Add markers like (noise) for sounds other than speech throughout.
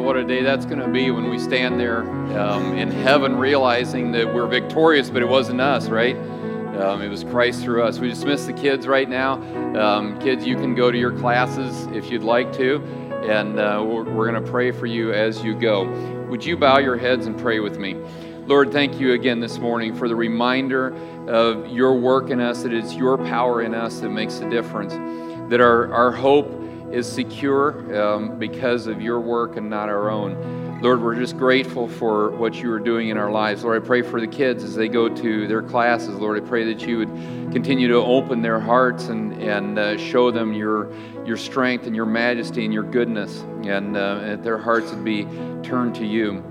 what a day that's going to be when we stand there um, in heaven realizing that we're victorious, but it wasn't us, right? Um, it was Christ through us. We dismiss the kids right now. Um, kids, you can go to your classes if you'd like to, and uh, we're, we're going to pray for you as you go. Would you bow your heads and pray with me? Lord, thank you again this morning for the reminder of your work in us, that it's your power in us that makes the difference, that our, our hope is secure um, because of your work and not our own. Lord, we're just grateful for what you are doing in our lives. Lord, I pray for the kids as they go to their classes. Lord, I pray that you would continue to open their hearts and, and uh, show them your, your strength and your majesty and your goodness, and, uh, and that their hearts would be turned to you.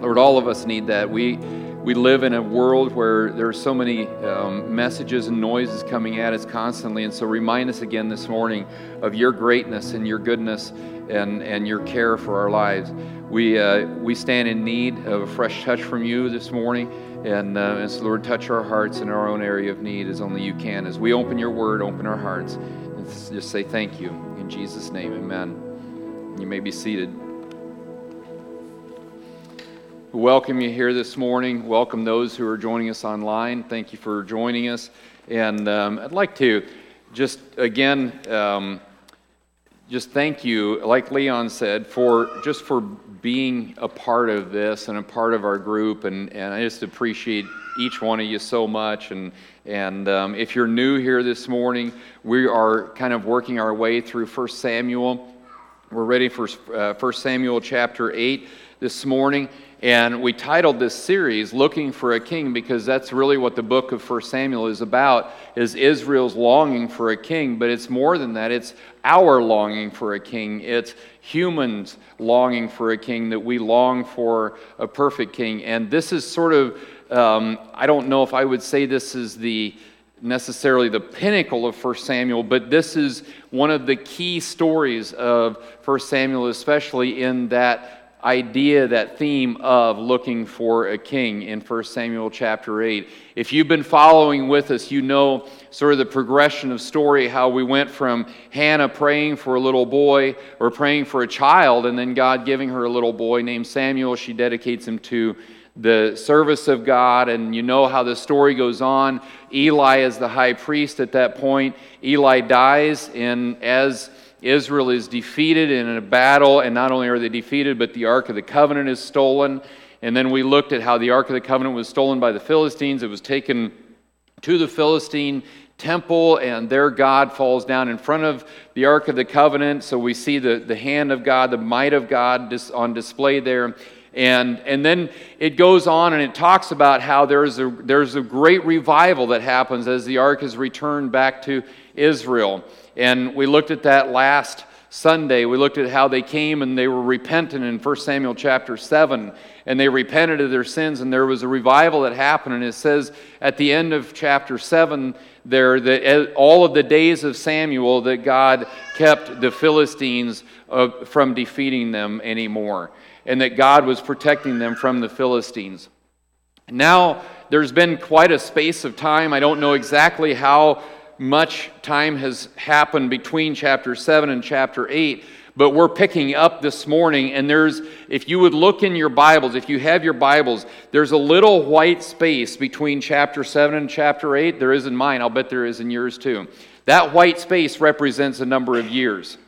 Lord, all of us need that. We we live in a world where there are so many um, messages and noises coming at us constantly. And so remind us again this morning of your greatness and your goodness and, and your care for our lives. We, uh, we stand in need of a fresh touch from you this morning. And, uh, and so, Lord, touch our hearts in our own area of need as only you can. As we open your word, open our hearts, and just say thank you. In Jesus' name, amen. You may be seated welcome you here this morning. Welcome those who are joining us online. Thank you for joining us. And um, I'd like to just again, um, just thank you, like Leon said, for just for being a part of this and a part of our group. And, and I just appreciate each one of you so much. And, and um, if you're new here this morning, we are kind of working our way through 1 Samuel. We're ready for uh, 1 Samuel chapter 8 this morning. And we titled this series Looking for a King because that's really what the book of 1 Samuel is about is Israel's longing for a king, but it's more than that. It's our longing for a king. It's humans longing for a king that we long for a perfect king. And this is sort of um, I don't know if I would say this is the necessarily the pinnacle of 1 Samuel, but this is one of the key stories of 1 Samuel, especially in that idea, that theme of looking for a king in 1 Samuel chapter 8. If you've been following with us, you know sort of the progression of story, how we went from Hannah praying for a little boy or praying for a child, and then God giving her a little boy named Samuel. She dedicates him to the service of God, and you know how the story goes on. Eli is the high priest at that point. Eli dies, and as Israel is defeated in a battle, and not only are they defeated, but the Ark of the Covenant is stolen. And then we looked at how the Ark of the Covenant was stolen by the Philistines. It was taken to the Philistine temple, and their God falls down in front of the Ark of the Covenant. So we see the, the hand of God, the might of God on display there. And, and then it goes on and it talks about how there's a, there's a great revival that happens as the ark is returned back to Israel. And we looked at that last Sunday. We looked at how they came and they were repentant in 1 Samuel chapter 7. And they repented of their sins, and there was a revival that happened. And it says at the end of chapter 7 there that all of the days of Samuel that God kept the Philistines uh, from defeating them anymore, and that God was protecting them from the Philistines. Now, there's been quite a space of time. I don't know exactly how much time has happened between chapter 7 and chapter 8 but we're picking up this morning and there's if you would look in your bibles if you have your bibles there's a little white space between chapter 7 and chapter 8 there is in mine. I'll bet there is in yours too. That white space represents a number of years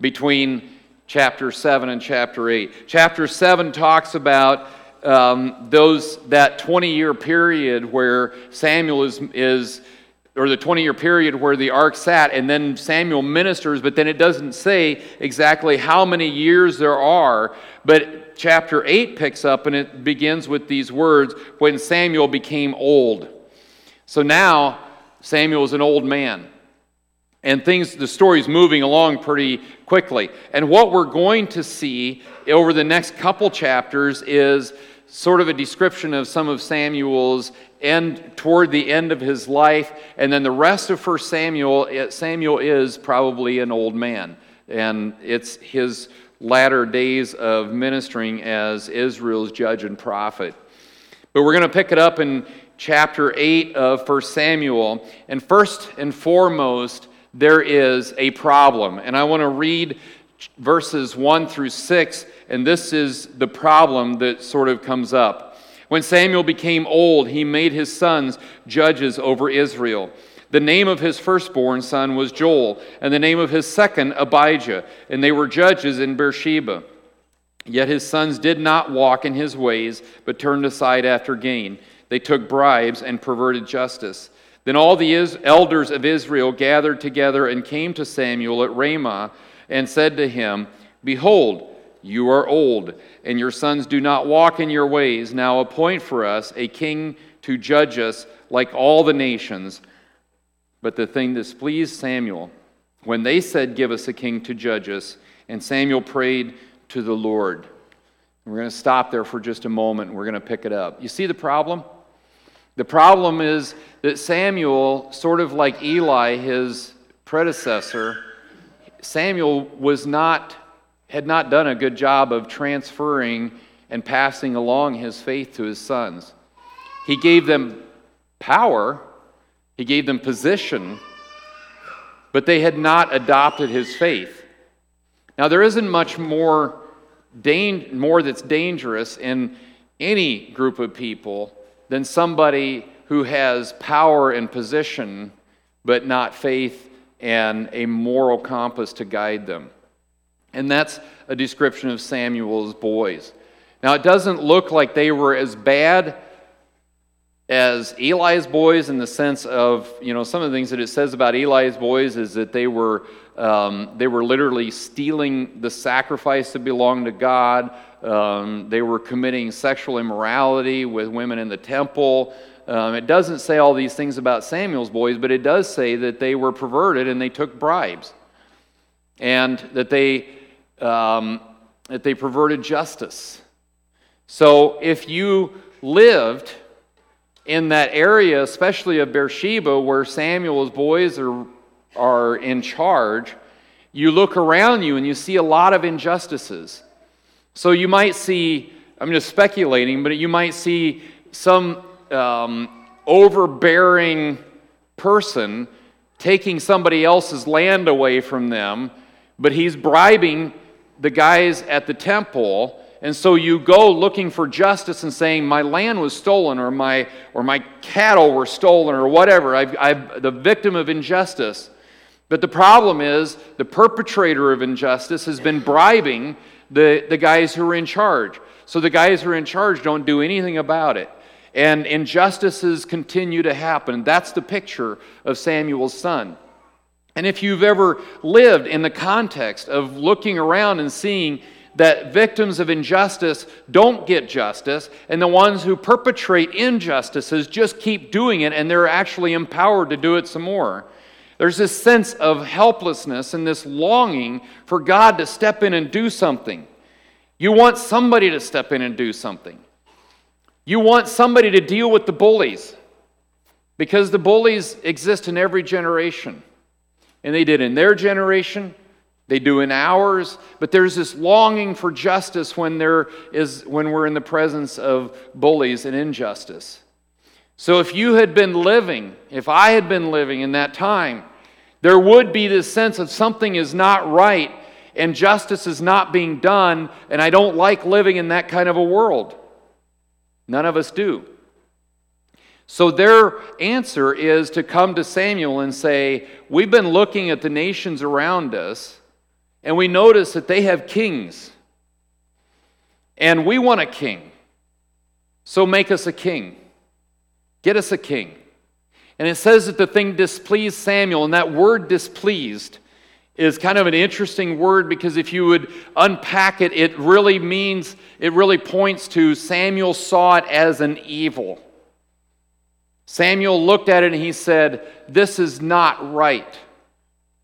between chapter 7 and chapter 8 chapter 7 talks about um, those that 20 year period where samuel is is or the 20 year period where the ark sat, and then Samuel ministers, but then it doesn't say exactly how many years there are. But chapter 8 picks up and it begins with these words when Samuel became old. So now Samuel is an old man. And things, the story's moving along pretty quickly. And what we're going to see over the next couple chapters is sort of a description of some of Samuel's end toward the end of his life. And then the rest of First Samuel, eh, Samuel is probably an old man. And it's his latter days of ministering as Israel's judge and prophet. But we're going to pick it up in chapter 8 of First Samuel. And first and foremost, there is a problem. And I want to read verses 1 through 6 And this is the problem that sort of comes up. When Samuel became old, he made his sons judges over Israel. The name of his firstborn son was Joel, and the name of his second, Abijah, and they were judges in Beersheba. Yet his sons did not walk in his ways, but turned aside after gain. They took bribes and perverted justice. Then all the elders of Israel gathered together and came to Samuel at Ramah and said to him, Behold, you are old, and your sons do not walk in your ways. Now appoint for us a king to judge us like all the nations. But the thing displeased Samuel when they said, Give us a king to judge us. And Samuel prayed to the Lord. We're going to stop there for just a moment and we're going to pick it up. You see the problem? The problem is that Samuel, sort of like Eli, his predecessor, Samuel was not, had not done a good job of transferring and passing along his faith to his sons. He gave them power, he gave them position, but they had not adopted his faith. Now, there isn't much more, more that's dangerous in any group of people than somebody who has power and position, but not faith and a moral compass to guide them. And that's a description of Samuel's boys. Now, it doesn't look like they were as bad as Eli's boys in the sense of, you know, some of the things that it says about Eli's boys is that they were, um, they were literally stealing the sacrifice that belonged to God. Um, they were committing sexual immorality with women in the temple. Um, it doesn't say all these things about Samuel's boys, but it does say that they were perverted and they took bribes, and that they um, that they perverted justice. So if you lived in that area, especially of Beersheba, where Samuel's boys are are in charge, you look around you and you see a lot of injustices. So you might see, I'm just speculating, but you might see some um, overbearing person taking somebody else's land away from them, but he's bribing the guys at the temple. And so you go looking for justice and saying, My land was stolen, or my, or my cattle were stolen, or whatever. I've, I've the victim of injustice. But the problem is, the perpetrator of injustice has been bribing the, the guys who are in charge. So the guys who are in charge don't do anything about it. And injustices continue to happen. That's the picture of Samuel's son. And if you've ever lived in the context of looking around and seeing that victims of injustice don't get justice, and the ones who perpetrate injustices just keep doing it, and they're actually empowered to do it some more. There's this sense of helplessness and this longing for God to step in and do something. You want somebody to step in and do something. You want somebody to deal with the bullies because the bullies exist in every generation. And they did in their generation, they do in ours, but there's this longing for justice when there is when we're in the presence of bullies and injustice. So if you had been living, if I had been living in that time, there would be this sense of something is not right and justice is not being done, and I don't like living in that kind of a world. None of us do. So their answer is to come to Samuel and say, We've been looking at the nations around us, and we notice that they have kings. And we want a king. So make us a king. Get us a king. And it says that the thing displeased Samuel, and that word displeased is kind of an interesting word because if you would unpack it, it really means, it really points to Samuel saw it as an evil. Samuel looked at it and he said, This is not right.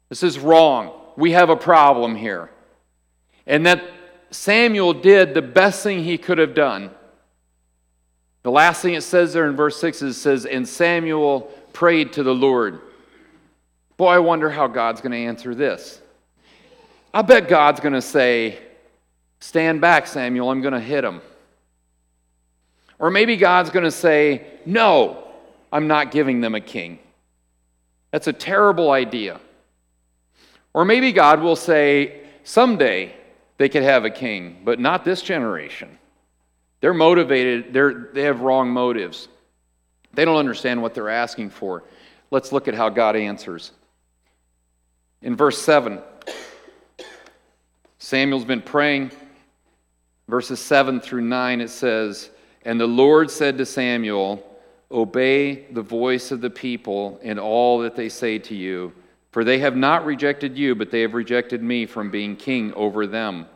This is wrong. We have a problem here. And that Samuel did the best thing he could have done. The last thing it says there in verse 6 is says, And Samuel prayed to the Lord. Boy, I wonder how God's going to answer this. I bet God's going to say, Stand back, Samuel, I'm going to hit him. Or maybe God's going to say, No, I'm not giving them a king. That's a terrible idea. Or maybe God will say, Someday they could have a king, but not this generation. They're motivated, they're, they have wrong motives. They don't understand what they're asking for. Let's look at how God answers. In verse 7, Samuel's been praying. Verses 7 through 9, it says, And the Lord said to Samuel, Obey the voice of the people in all that they say to you, for they have not rejected you, but they have rejected me from being king over them.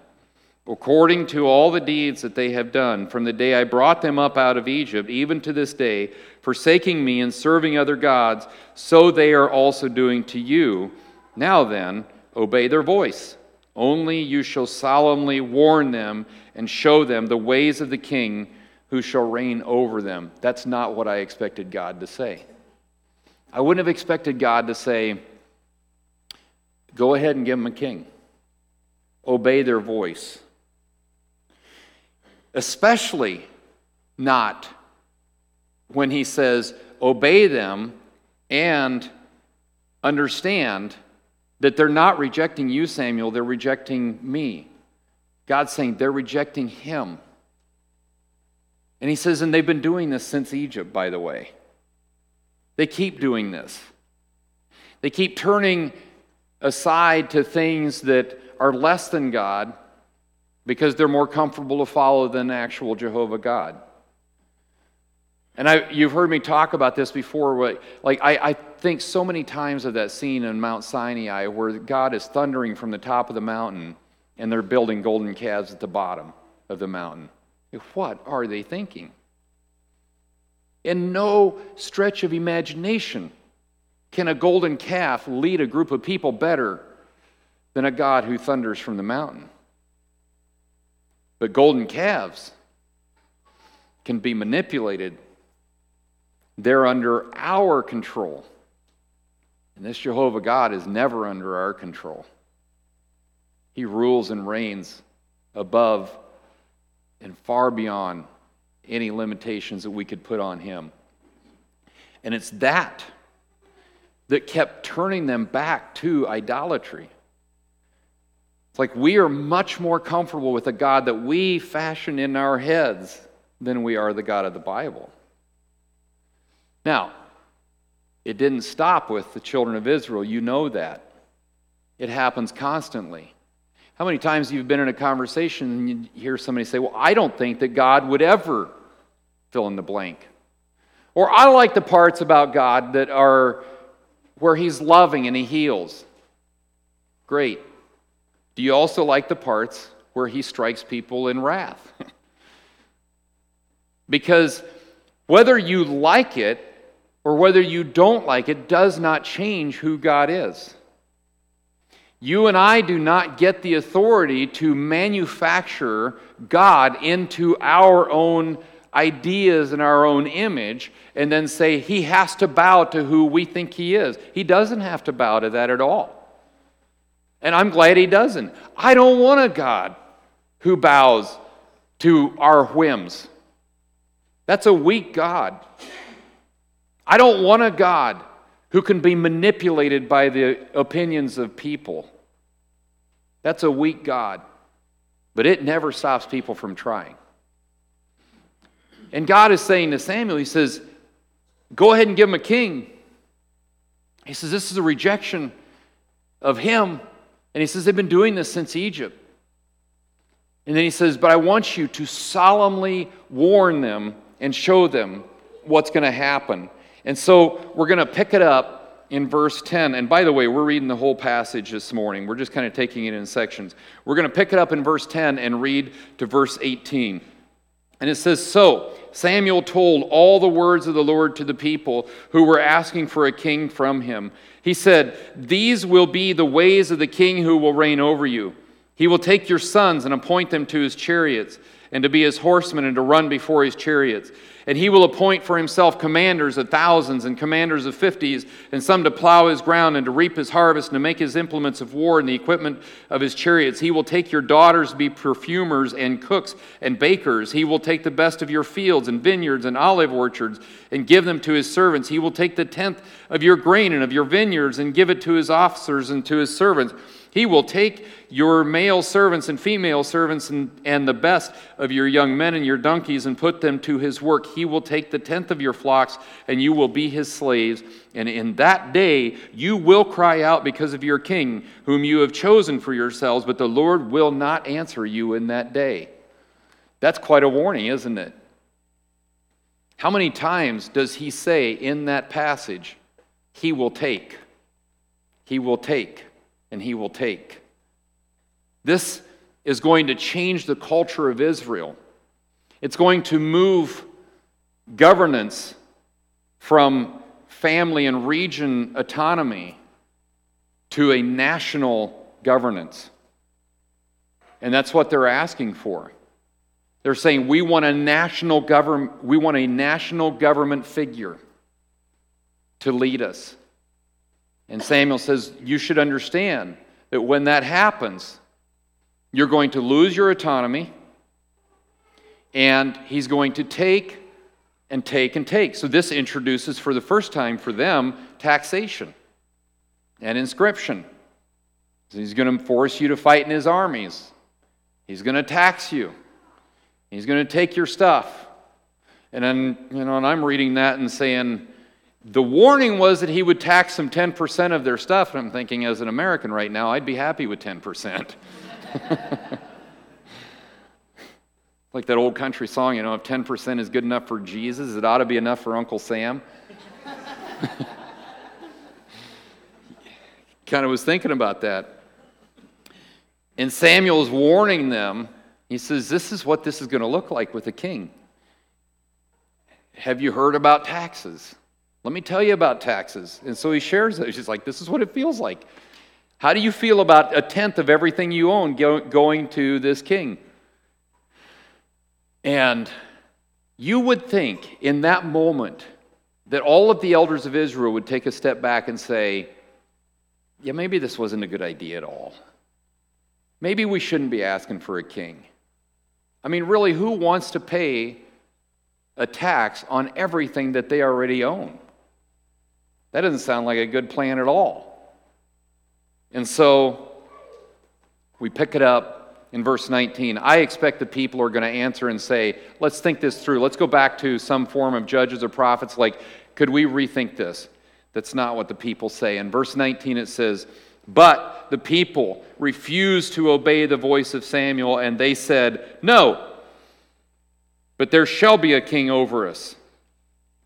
According to all the deeds that they have done from the day I brought them up out of Egypt, even to this day, forsaking me and serving other gods, so they are also doing to you. Now then, obey their voice. Only you shall solemnly warn them and show them the ways of the king who shall reign over them. That's not what I expected God to say. I wouldn't have expected God to say, Go ahead and give them a king, obey their voice. Especially not when he says, Obey them and understand that they're not rejecting you, Samuel, they're rejecting me. God's saying they're rejecting him. And he says, and they've been doing this since Egypt, by the way. They keep doing this. They keep turning aside to things that are less than God because they're more comfortable to follow than actual Jehovah God. And I, you've heard me talk about this before. Like, I, I think so many times of that scene in Mount Sinai where God is thundering from the top of the mountain and they're building golden calves at the bottom of the mountain. What are they thinking? In no stretch of imagination can a golden calf lead a group of people better than a God who thunders from the mountain. But golden calves can be manipulated they're under our control. And this Jehovah God is never under our control. He rules and reigns above and far beyond any limitations that we could put on him. And it's that that kept turning them back to idolatry. It's like we are much more comfortable with a God that we fashion in our heads than we are the God of the Bible. Now, it didn't stop with the children of Israel. You know that. It happens constantly. How many times you've you been in a conversation and you hear somebody say, Well, I don't think that God would ever fill in the blank? Or I like the parts about God that are where He's loving and He heals. Great. Do you also like the parts where He strikes people in wrath? (laughs) because whether you like it or whether you don't like it does not change who God is. You and I do not get the authority to manufacture God into our own ideas and our own image and then say he has to bow to who we think he is. He doesn't have to bow to that at all. And I'm glad he doesn't. I don't want a God who bows to our whims. That's a weak God. I don't want a God who can be manipulated by the opinions of people. That's a weak God. But it never stops people from trying. And God is saying to Samuel, He says, Go ahead and give him a king. He says, This is a rejection of him. And he says, They've been doing this since Egypt. And then he says, But I want you to solemnly warn them and show them what's going to happen. And so we're going to pick it up in verse 10. And by the way, we're reading the whole passage this morning. We're just kind of taking it in sections. We're going to pick it up in verse 10 and read to verse 18. And it says, So Samuel told all the words of the Lord to the people who were asking for a king from him. He said, These will be the ways of the king who will reign over you. He will take your sons and appoint them to his chariots and to be his horsemen and to run before his chariots. And he will appoint for himself commanders of thousands and commanders of fifties, and some to plow his ground and to reap his harvest and to make his implements of war and the equipment of his chariots. He will take your daughters to be perfumers and cooks and bakers. He will take the best of your fields and vineyards and olive orchards and give them to his servants. He will take the tenth of your grain and of your vineyards and give it to his officers and to his servants. He will take your male servants and female servants and, and the best of your young men and your donkeys and put them to his work. He will take the tenth of your flocks, and you will be his slaves. And in that day you will cry out because of your king, whom you have chosen for yourselves, but the Lord will not answer you in that day. That's quite a warning, isn't it? How many times does he say in that passage, He will take, He will take, and He will take? This is going to change the culture of Israel. It's going to move governance from family and region autonomy to a national governance. And that's what they're asking for. They're saying we want a national government, we want a national government figure to lead us. And Samuel says, You should understand that when that happens, you're going to lose your autonomy, and he's going to take and take and take. So this introduces, for the first time for them, taxation and inscription. He's going to force you to fight in his armies. He's going to tax you. He's going to take your stuff. And then, you know, and I'm reading that and saying, the warning was that he would tax them 10% of their stuff. And I'm thinking, as an American right now, I'd be happy with 10%. (laughs) like that old country song, you know, if 10% is good enough for Jesus, it ought to be enough for Uncle Sam. (laughs) kind of was thinking about that. And Samuel's warning them he says, This is what this is going to look like with a king. Have you heard about taxes? Let me tell you about taxes. And so he shares it. He's like, This is what it feels like. How do you feel about a tenth of everything you own going to this king? And you would think in that moment that all of the elders of Israel would take a step back and say, Yeah, maybe this wasn't a good idea at all. Maybe we shouldn't be asking for a king. I mean, really, who wants to pay a tax on everything that they already own? That doesn't sound like a good plan at all. And so we pick it up in verse 19. I expect the people are going to answer and say, let's think this through. Let's go back to some form of judges or prophets. Like, could we rethink this? That's not what the people say. In verse 19, it says, but the people refused to obey the voice of Samuel, and they said, No, but there shall be a king over us,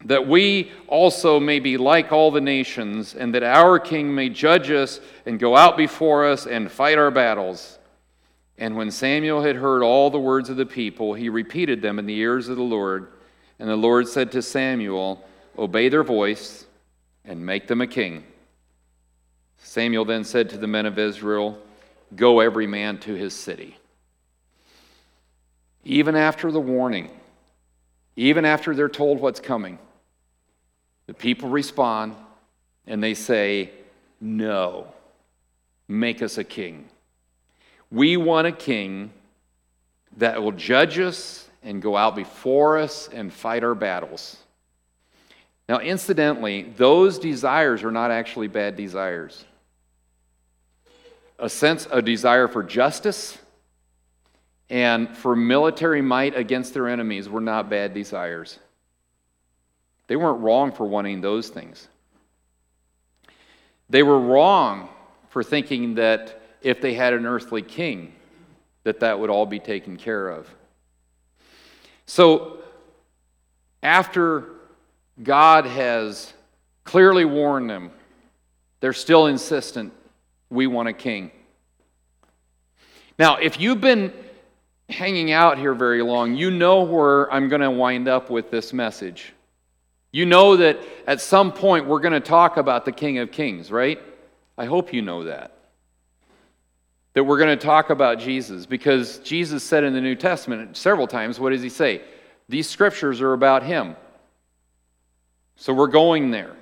that we also may be like all the nations, and that our king may judge us and go out before us and fight our battles. And when Samuel had heard all the words of the people, he repeated them in the ears of the Lord. And the Lord said to Samuel, Obey their voice and make them a king. Samuel then said to the men of Israel, Go every man to his city. Even after the warning, even after they're told what's coming, the people respond and they say, No, make us a king. We want a king that will judge us and go out before us and fight our battles. Now, incidentally, those desires are not actually bad desires a sense, a desire for justice and for military might against their enemies were not bad desires. They weren't wrong for wanting those things. They were wrong for thinking that if they had an earthly king, that that would all be taken care of. So, after God has clearly warned them, they're still insistent we want a king. Now, if you've been hanging out here very long, you know where I'm going to wind up with this message. You know that at some point we're going to talk about the King of Kings, right? I hope you know that. That we're going to talk about Jesus because Jesus said in the New Testament several times, what does he say? These scriptures are about him. So we're going there.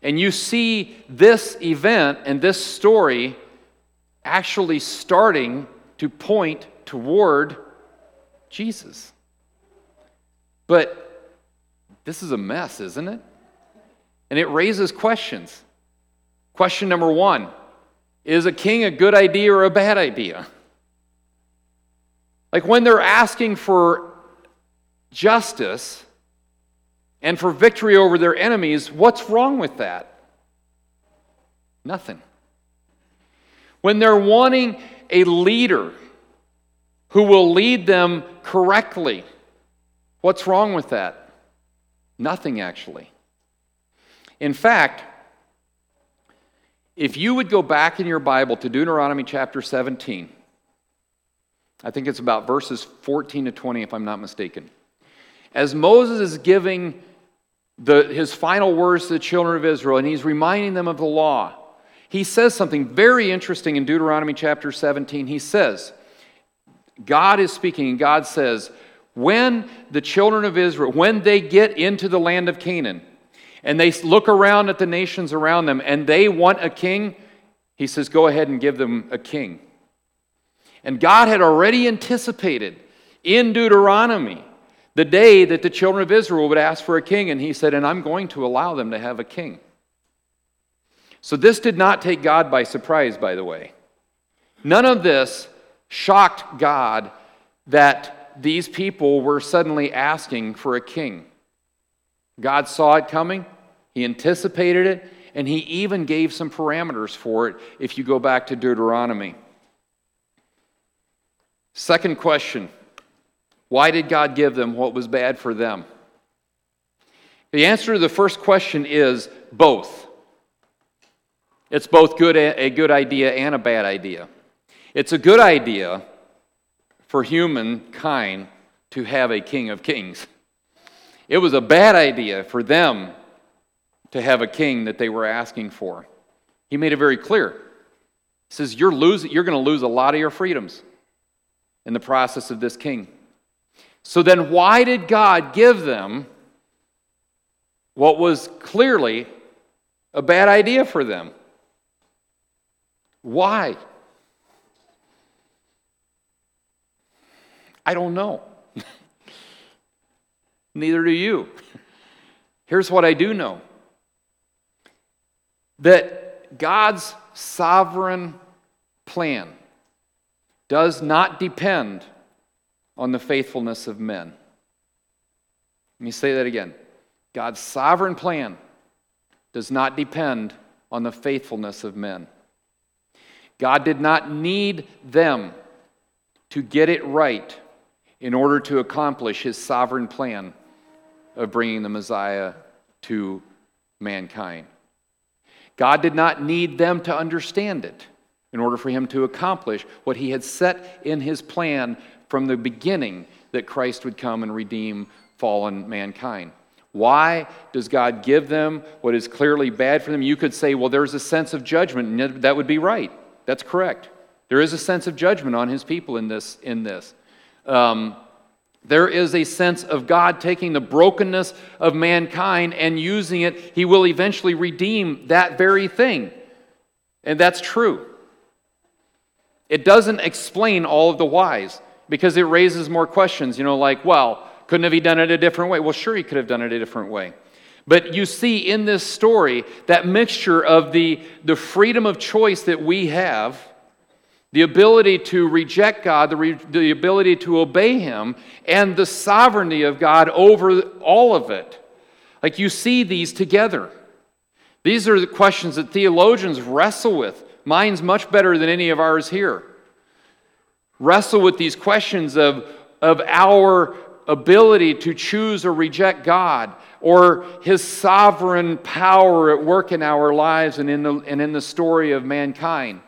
And you see this event and this story actually starting to point toward Jesus. But this is a mess, isn't it? And it raises questions. Question number one Is a king a good idea or a bad idea? Like when they're asking for justice and for victory over their enemies, what's wrong with that? Nothing. When they're wanting a leader who will lead them correctly, what's wrong with that? Nothing, actually. In fact, if you would go back in your Bible to Deuteronomy chapter 17, I think it's about verses 14 to 20, if I'm not mistaken. As Moses is giving the, his final words to the children of Israel and he's reminding them of the law, he says something very interesting in Deuteronomy chapter 17. He says, God is speaking, and God says, when the children of Israel, when they get into the land of Canaan, and they look around at the nations around them and they want a king, he says, go ahead and give them a king. And God had already anticipated in Deuteronomy the day that the children of Israel would ask for a king, and he said, And I'm going to allow them to have a king. So this did not take God by surprise, by the way. None of this shocked God that these people were suddenly asking for a king. God saw it coming, He anticipated it, and He even gave some parameters for it if you go back to Deuteronomy. Second question Why did God give them what was bad for them? The answer to the first question is both. It's both good, a good idea and a bad idea. It's a good idea for humankind to have a king of kings. It was a bad idea for them to have a king that they were asking for. He made it very clear. He says, You're, losing, you're going to lose a lot of your freedoms in the process of this king. So then, why did God give them what was clearly a bad idea for them? Why? I don't know. (laughs) Neither do you. Here's what I do know that God's sovereign plan does not depend on the faithfulness of men. Let me say that again. God's sovereign plan does not depend on the faithfulness of men. God did not need them to get it right in order to accomplish his sovereign plan of bringing the Messiah to mankind. God did not need them to understand it in order for him to accomplish what he had set in his plan from the beginning that Christ would come and redeem fallen mankind. Why does God give them what is clearly bad for them? You could say, well, there's a sense of judgment, and that would be right. That's correct. There is a sense of judgment on his people in this. In this. Um, there is a sense of God taking the brokenness of mankind and using it. He will eventually redeem that very thing. And that's true. It doesn't explain all of the whys because it raises more questions, you know, like, well, couldn't have he done it a different way? Well, sure, he could have done it a different way. But you see in this story that mixture of the, the freedom of choice that we have the ability to reject God, the, re- the ability to obey Him, and the sovereignty of God over all of it. Like you see these together. These are the questions that theologians wrestle with. Mine's much better than any of ours here. Wrestle with these questions of, of our ability to choose or reject God, or His sovereign power at work in our lives and in the, and in the story of mankind.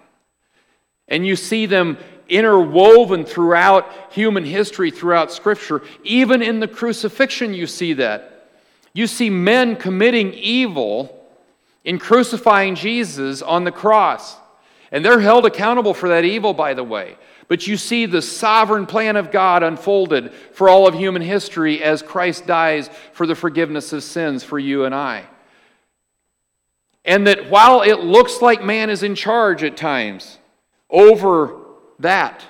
And you see them interwoven throughout human history, throughout Scripture. Even in the crucifixion, you see that. You see men committing evil in crucifying Jesus on the cross. And they're held accountable for that evil, by the way. But you see the sovereign plan of God unfolded for all of human history as Christ dies for the forgiveness of sins for you and I. And that while it looks like man is in charge at times, over that,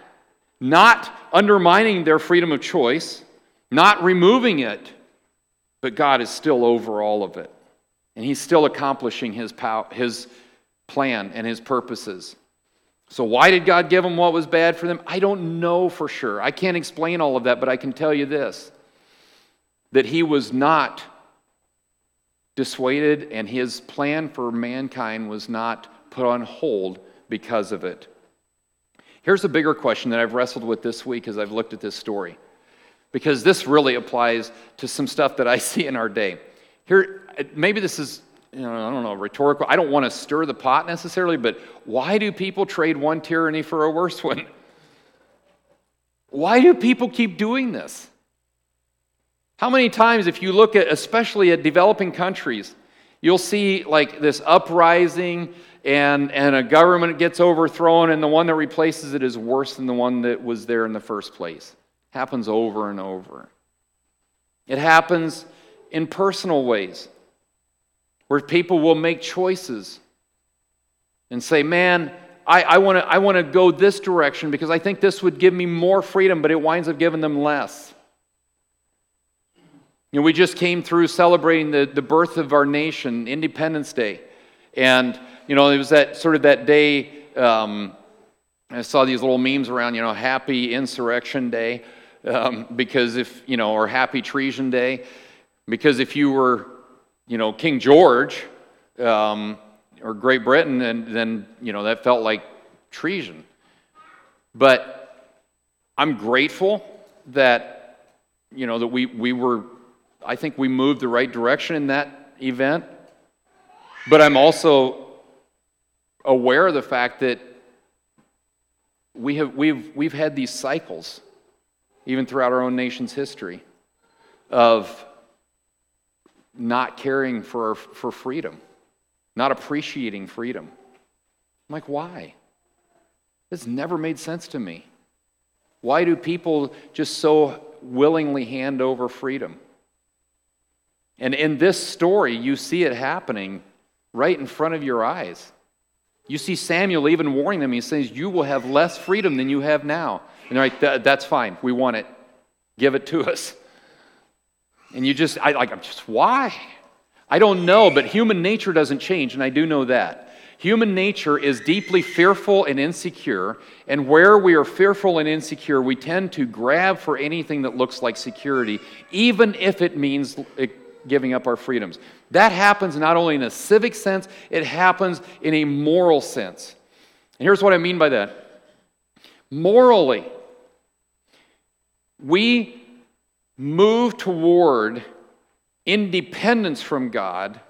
not undermining their freedom of choice, not removing it, but God is still over all of it. And He's still accomplishing His, pow- his plan and His purposes. So, why did God give them what was bad for them? I don't know for sure. I can't explain all of that, but I can tell you this that He was not dissuaded, and His plan for mankind was not put on hold because of it. Here's a bigger question that I've wrestled with this week as I've looked at this story, because this really applies to some stuff that I (laughs) see in our day. Here, maybe this is you know, I don't know, rhetorical. I don't want to stir the pot necessarily, but why do people trade one tyranny for a worse one? Why do people keep doing this? How many times, if you look at, especially at developing countries, you'll see like this uprising and, and a government gets overthrown, and the one that replaces it is worse than the one that was there in the first place. It Happens over and over. It happens in personal ways where people will make choices and say, man, I, I want to go this direction because I think this would give me more freedom, but it winds up giving them less. You know, we just came through celebrating the, the birth of our nation, Independence Day. And, you know, it was that sort of that day, um, I saw these little memes around, you know, Happy Insurrection Day, um, because if, you know, or Happy Treason Day, because if you were you know, King George um, or Great Britain, and then, you know, that felt like treason. But I'm grateful that, you know, that we, we were, I think we moved the right direction in that event. But I'm also aware of the fact that we have, we've, we've had these cycles, even throughout our own nation's history, of not caring for, for freedom, not appreciating freedom. I'm like, why? This never made sense to me. Why do people just so willingly hand over freedom? And in this story, you see it happening right in front of your eyes. You see Samuel even warning them. He says, You will have less freedom than you have now. And they're like, That's fine. We want it. Give it to us. And you just, I like, I'm just, why? I don't know, but human nature doesn't change, and I do know that. Human nature is deeply fearful and insecure, and where we are fearful and insecure, we tend to grab for anything that looks like security, even if it means giving up our freedoms. That happens not only in a civic sense, it happens in a moral sense. And here's what I mean by that morally, we move toward independence from God,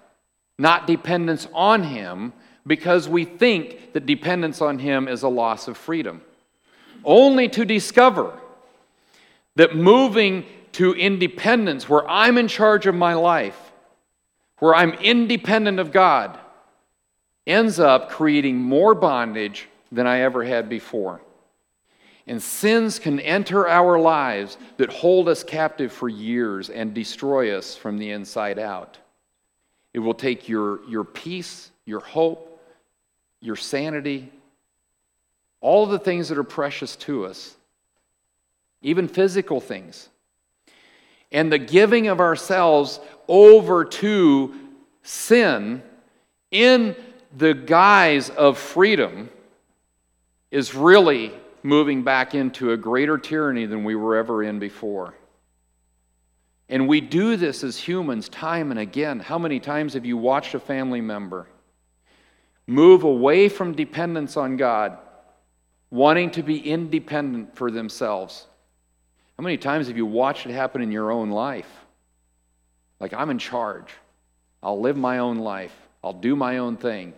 not dependence on Him, because we think that dependence on Him is a loss of freedom. Only to discover that moving to independence, where I'm in charge of my life, where I'm independent of God, ends up creating more bondage than I ever had before. And sins can enter our lives that hold us captive for years and destroy us from the inside out. It will take your, your peace, your hope, your sanity, all the things that are precious to us, even physical things. And the giving of ourselves over to sin in the guise of freedom is really moving back into a greater tyranny than we were ever in before. And we do this as humans time and again. How many times have you watched a family member move away from dependence on God, wanting to be independent for themselves? How many times have you watched it happen in your own life? Like, I'm in charge. I'll live my own life. I'll do my own thing.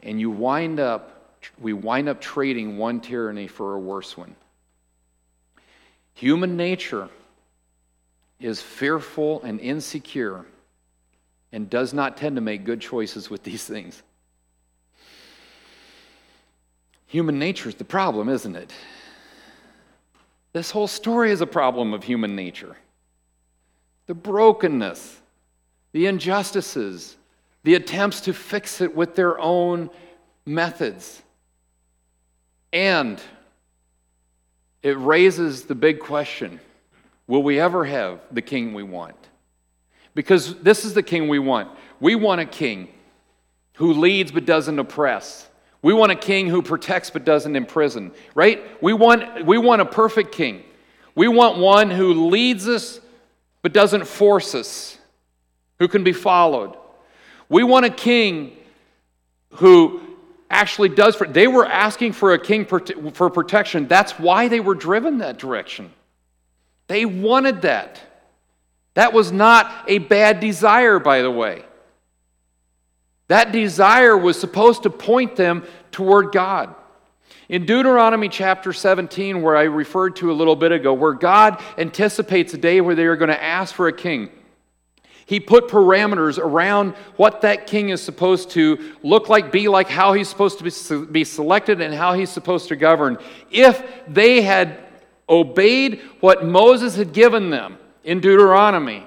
And you wind up we wind up trading one tyranny for a worse one. Human nature is fearful and insecure and does not tend to make good choices with these things. Human nature is the problem, isn't it? This whole story is a problem of human nature. The brokenness, the injustices, the attempts to fix it with their own methods. And it raises the big question will we ever have the king we want? Because this is the king we want. We want a king who leads but doesn't oppress. We want a king who protects but doesn't imprison, right? We want, we want a perfect king. We want one who leads us but doesn't force us, who can be followed. We want a king who actually does for they were asking for a king for protection that's why they were driven that direction they wanted that that was not a bad desire by the way that desire was supposed to point them toward god in Deuteronomy chapter 17, where I referred to a little bit ago, where God anticipates a day where they are going to ask for a king, he put parameters around what that king is supposed to look like, be like, how he's supposed to be, selected, and how he's supposed to govern. If they had obeyed what Moses had given them in Deuteronomy,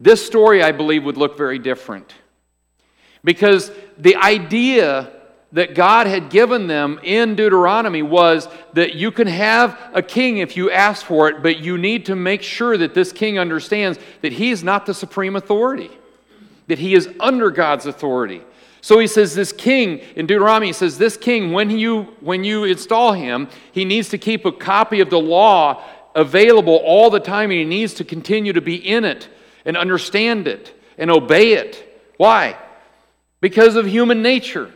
this story, I believe, would look very different. Because the idea that God had given them in Deuteronomy was that you can have a king if you ask for it, but you need to make sure that this king understands that he is not the supreme authority, that he is under God's authority. So he says, This king, in Deuteronomy, he says, This king, when you, when you install him, he needs to keep a copy of the law available all the time, and he needs to continue to be in it and understand it and obey it. Why? Because of human nature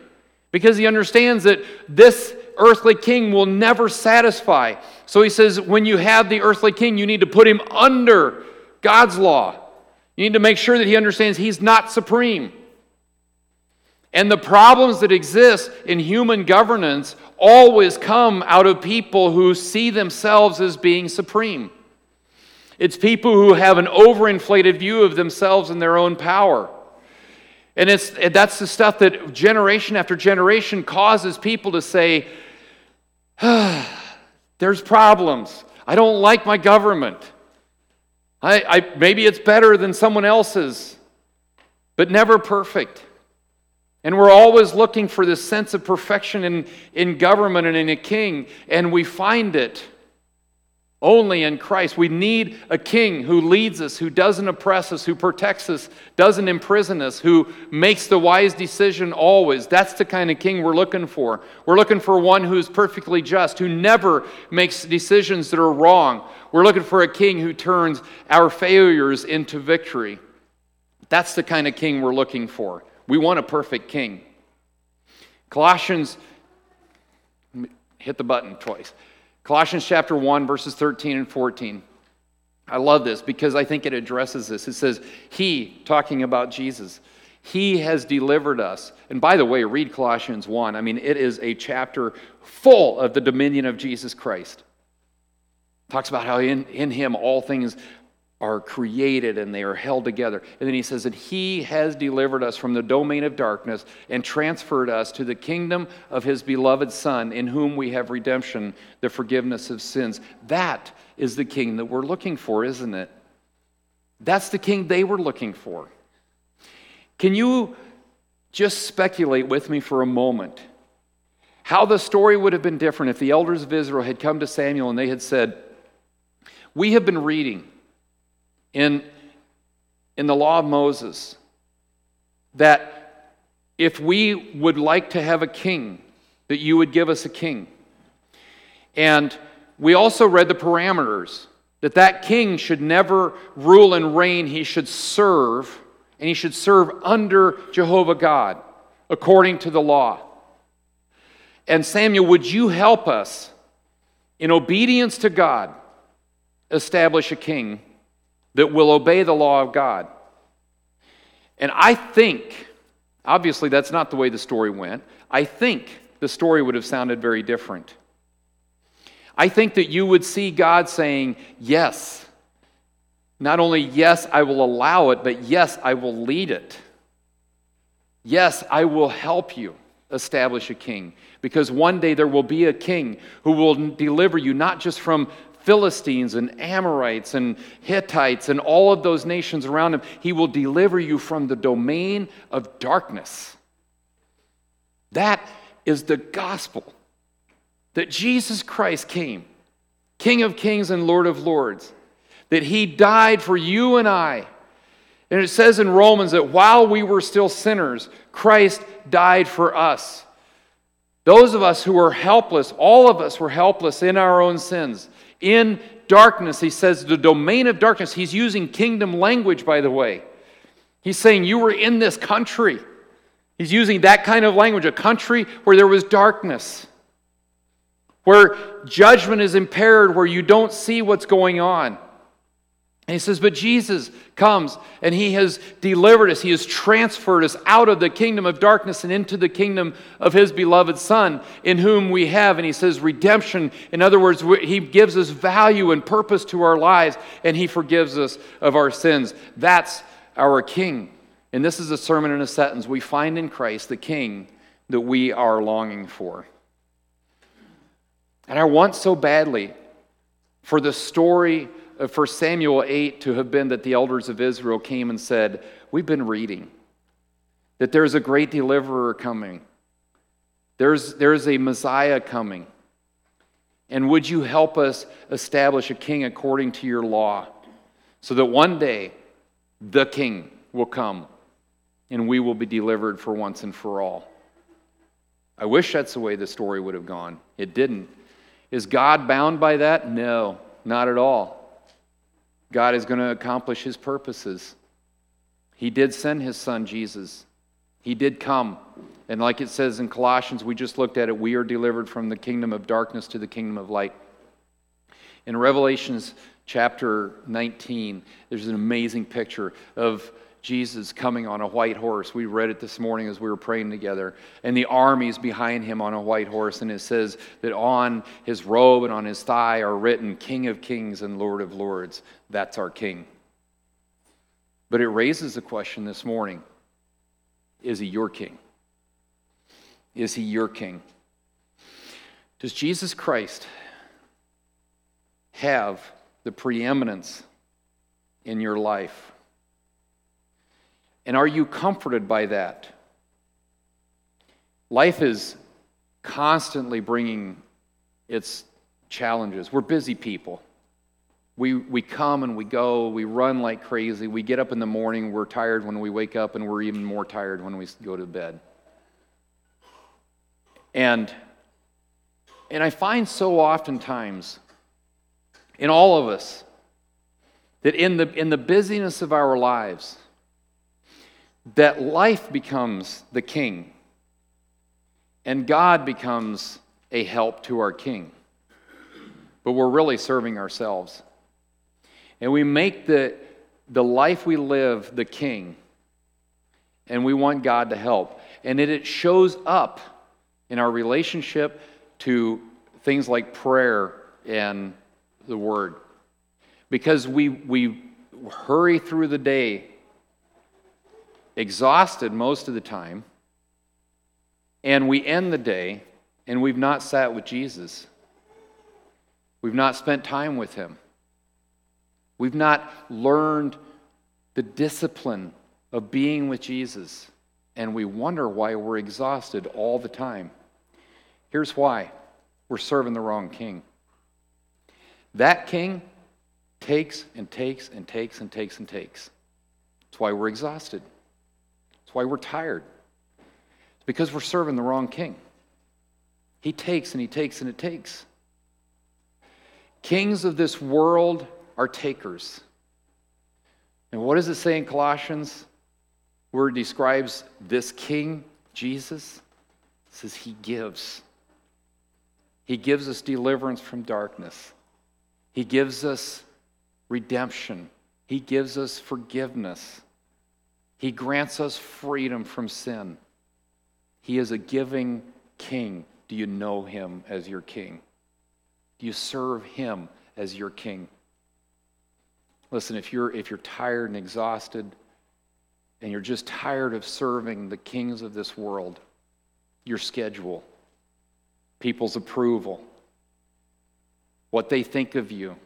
because he understands that this earthly king will never satisfy. So he says, when you have the earthly king, you need to put him under God's law. You need to make sure that he understands he's not supreme. And the problems that exist in human governance always come out of people who see themselves as being supreme. It's people who have an overinflated view of themselves and their own power. And it's, that's the stuff that generation after generation causes people to say, ah, (sighs) there's problems. I don't like my government. I, I, maybe it's better than someone else's, but never perfect. And we're always looking for this sense of perfection in, in government and in a king, and we find it only in Christ. We need a king who leads us, who doesn't oppress us, who protects us, doesn't imprison us, who makes the wise decision always. That's the kind of king we're looking for. We're looking for one who's perfectly just, who never makes decisions that are wrong. We're looking for a king who turns our failures into victory. That's the kind of king we're looking for. We want a perfect king. Colossians, hit the button twice. Colossians chapter 1, verses 13 and 14. I love this because I think it addresses this. It says, He, talking about Jesus, He has delivered us. And by the way, read Colossians 1. I mean, it is a chapter full of the dominion of Jesus Christ. Talks about how in, in Him all things are created and they are held together. And then he says that he has delivered us from the domain of darkness and transferred us to the kingdom of his beloved Son, in whom we have redemption, the forgiveness of sins. That is the king that we're looking for, isn't it? That's the king they were looking for. Can you just speculate with me for a moment how the story would have been different if the elders of Israel had come to Samuel and they had said, We have been reading in, in the law of Moses that if we would like to have a king, that you would give us a king. And we also read the parameters that that king should never rule and reign, he should serve, and he should serve under Jehovah God according to the law. And Samuel, would you help us in obedience to God establish a king that will obey the law of God. And I think, obviously, that's not the way the story went. I think the story would have sounded very different. I think that you would see God saying, Yes. Not only, yes, I will allow it, but yes, I will lead it. Yes, I will help you establish a king. Because one day there will be a king who will deliver you not just from Philistines and Amorites and Hittites and all of those nations around him. He will deliver you from the domain of darkness. That is the gospel that Jesus Christ came, King of kings and Lord of lords, that he died for you and I. And it says in Romans that while we were still sinners, Christ died for us. Those of us who were helpless, all of us were helpless in our own sins. In darkness, he says, the domain of darkness. He's using kingdom language, by the way. He's saying, You were in this country. He's using that kind of language, a country where there was darkness, where judgment is impaired, where you don't see what's going on. And he says, But Jesus comes and he has delivered us. He has transferred us out of the kingdom of darkness and into the kingdom of his beloved Son, in whom we have, and he says, redemption. In other words, he gives us value and purpose to our lives, and he forgives us of our sins. That's our King. And this is a sermon in a sentence. We find in Christ the King that we are longing for. And I want so badly for the story Uh, for Samuel 8 to have been that the elders of Israel came and said, We've been reading that there's a great deliverer coming, there's, there's a Messiah coming. And would you help us establish a king according to your law so that one day the king will come and we will be delivered for once and for all? I wish that's the way the story would have gone. It didn't. Is God bound by that? No, not at all. God is going to accomplish his purposes. He did send his son Jesus. He did come. And like it says in Colossians, we just looked at it, we are delivered from the kingdom of darkness to the kingdom of light. In Revelations chapter 19, there's an amazing picture of Jesus coming on a white horse. We read it this morning as we were praying together. And the armies behind him on a white horse. And it says that on his robe and on his thigh are written King of Kings and Lord of Lords. That's our King. But it raises a question this morning Is he your King? Is he your King? Does Jesus Christ have the preeminence in your life? And are you comforted by that? Life is constantly bringing its challenges. We're busy people. We, we come and we go, we run like crazy. We get up in the morning, we're tired when we wake up, and we're even more tired when we go to bed. And, and I find so oftentimes in all of us that in the, in the busyness of our lives, that life becomes the king and God becomes a help to our king. But we're really serving ourselves. And we make the, the life we live the king, and we want God to help. And it, it shows up in our relationship to things like prayer and the word. Because we, we hurry through the day exhausted most of the time, and we end the day and we've not sat with Jesus. We've not spent time with Him. We've not learned the discipline of being with Jesus, and we wonder why we're exhausted all the time. Here's why we're serving the wrong king. That king takes and takes and takes and takes and takes. That's why we're exhausted. That's why we're tired. It's because we're serving the wrong king. He takes and he takes and it takes. Kings of this world are takers. And what does it say in Colossians where it describes this king, Jesus? It says he gives. He gives us deliverance from darkness. He gives us redemption. He gives us forgiveness. He grants us freedom from sin. He is a giving king. Do you know him as your king? Do you serve him as your king? Listen, if you're, if you're tired and exhausted and you're just tired of serving the kings of this world, your schedule, people's approval, what they think of you,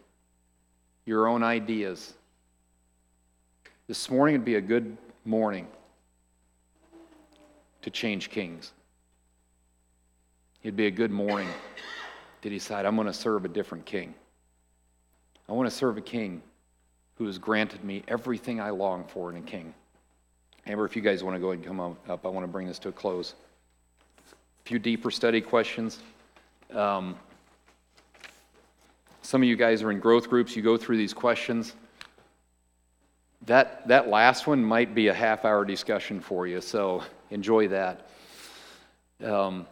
your own ideas, this morning would be a good morning to change kings. It'd be a good morning to decide I'm going to serve a different king. I want to serve a king who has granted me everything I long for in a king. Amber, if you guys want to go ahead and come up, I want to bring this to a close. A few deeper study questions. Um, some of you guys are in growth groups, you go through these questions. That, that last one might be a half hour discussion for you, so enjoy that. Um,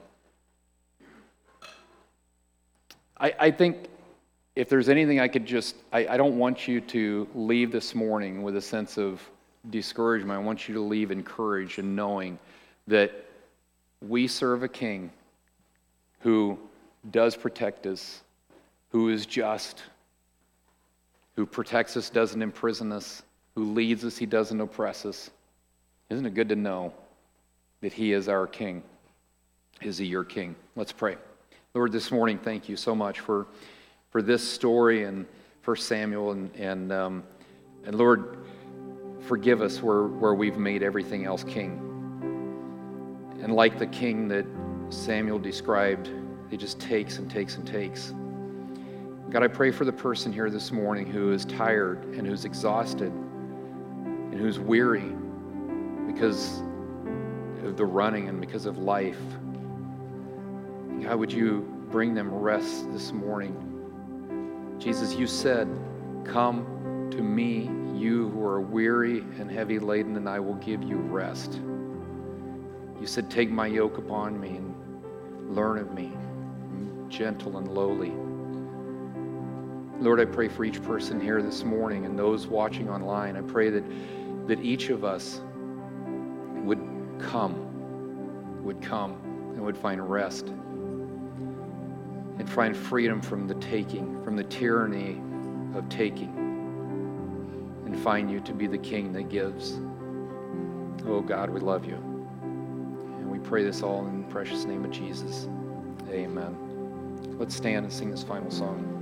I, I think if there's anything I could just, I, I don't want you to leave this morning with a sense of discouragement. I want you to leave encouraged and knowing that we serve a king who does protect us, who is just, who protects us, doesn't imprison us, who leads us, he doesn't oppress us. Isn't it good to know that he is our king? Is he your king? Let's pray. Lord, this morning, thank you so much for, for this story and for Samuel. And, and, um, and Lord, forgive us where, where we've made everything else king. And like the king that Samuel described, he just takes and takes and takes. God, I pray for the person here this morning who is tired and who's exhausted and who's weary because of the running and because of life. God, would you bring them rest this morning? Jesus, you said, Come to me, you who are weary and heavy laden, and I will give you rest. You said, Take my yoke upon me and learn of me, I'm gentle and lowly. Lord, I pray for each person here this morning and those watching online. I pray that, that each of us would come, would come, and would find rest and find freedom from the taking, from the tyranny of taking, and find you to be the king that gives. Oh God, we love you. And we pray this all in the precious name of Jesus. Amen. Let's stand and sing this final song.